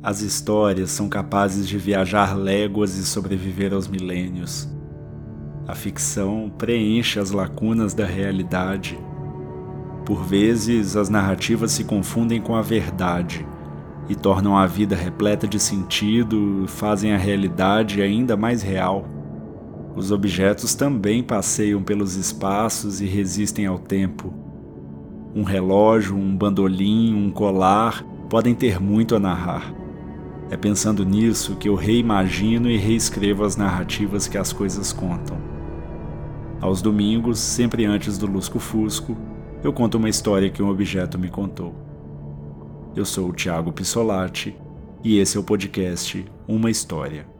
As histórias são capazes de viajar léguas e sobreviver aos milênios. A ficção preenche as lacunas da realidade. Por vezes, as narrativas se confundem com a verdade e tornam a vida repleta de sentido, fazem a realidade ainda mais real. Os objetos também passeiam pelos espaços e resistem ao tempo. Um relógio, um bandolim, um colar podem ter muito a narrar. É pensando nisso que eu reimagino e reescrevo as narrativas que as coisas contam. Aos domingos, sempre antes do Lusco Fusco, eu conto uma história que um objeto me contou. Eu sou o Thiago Pissolati e esse é o podcast Uma História.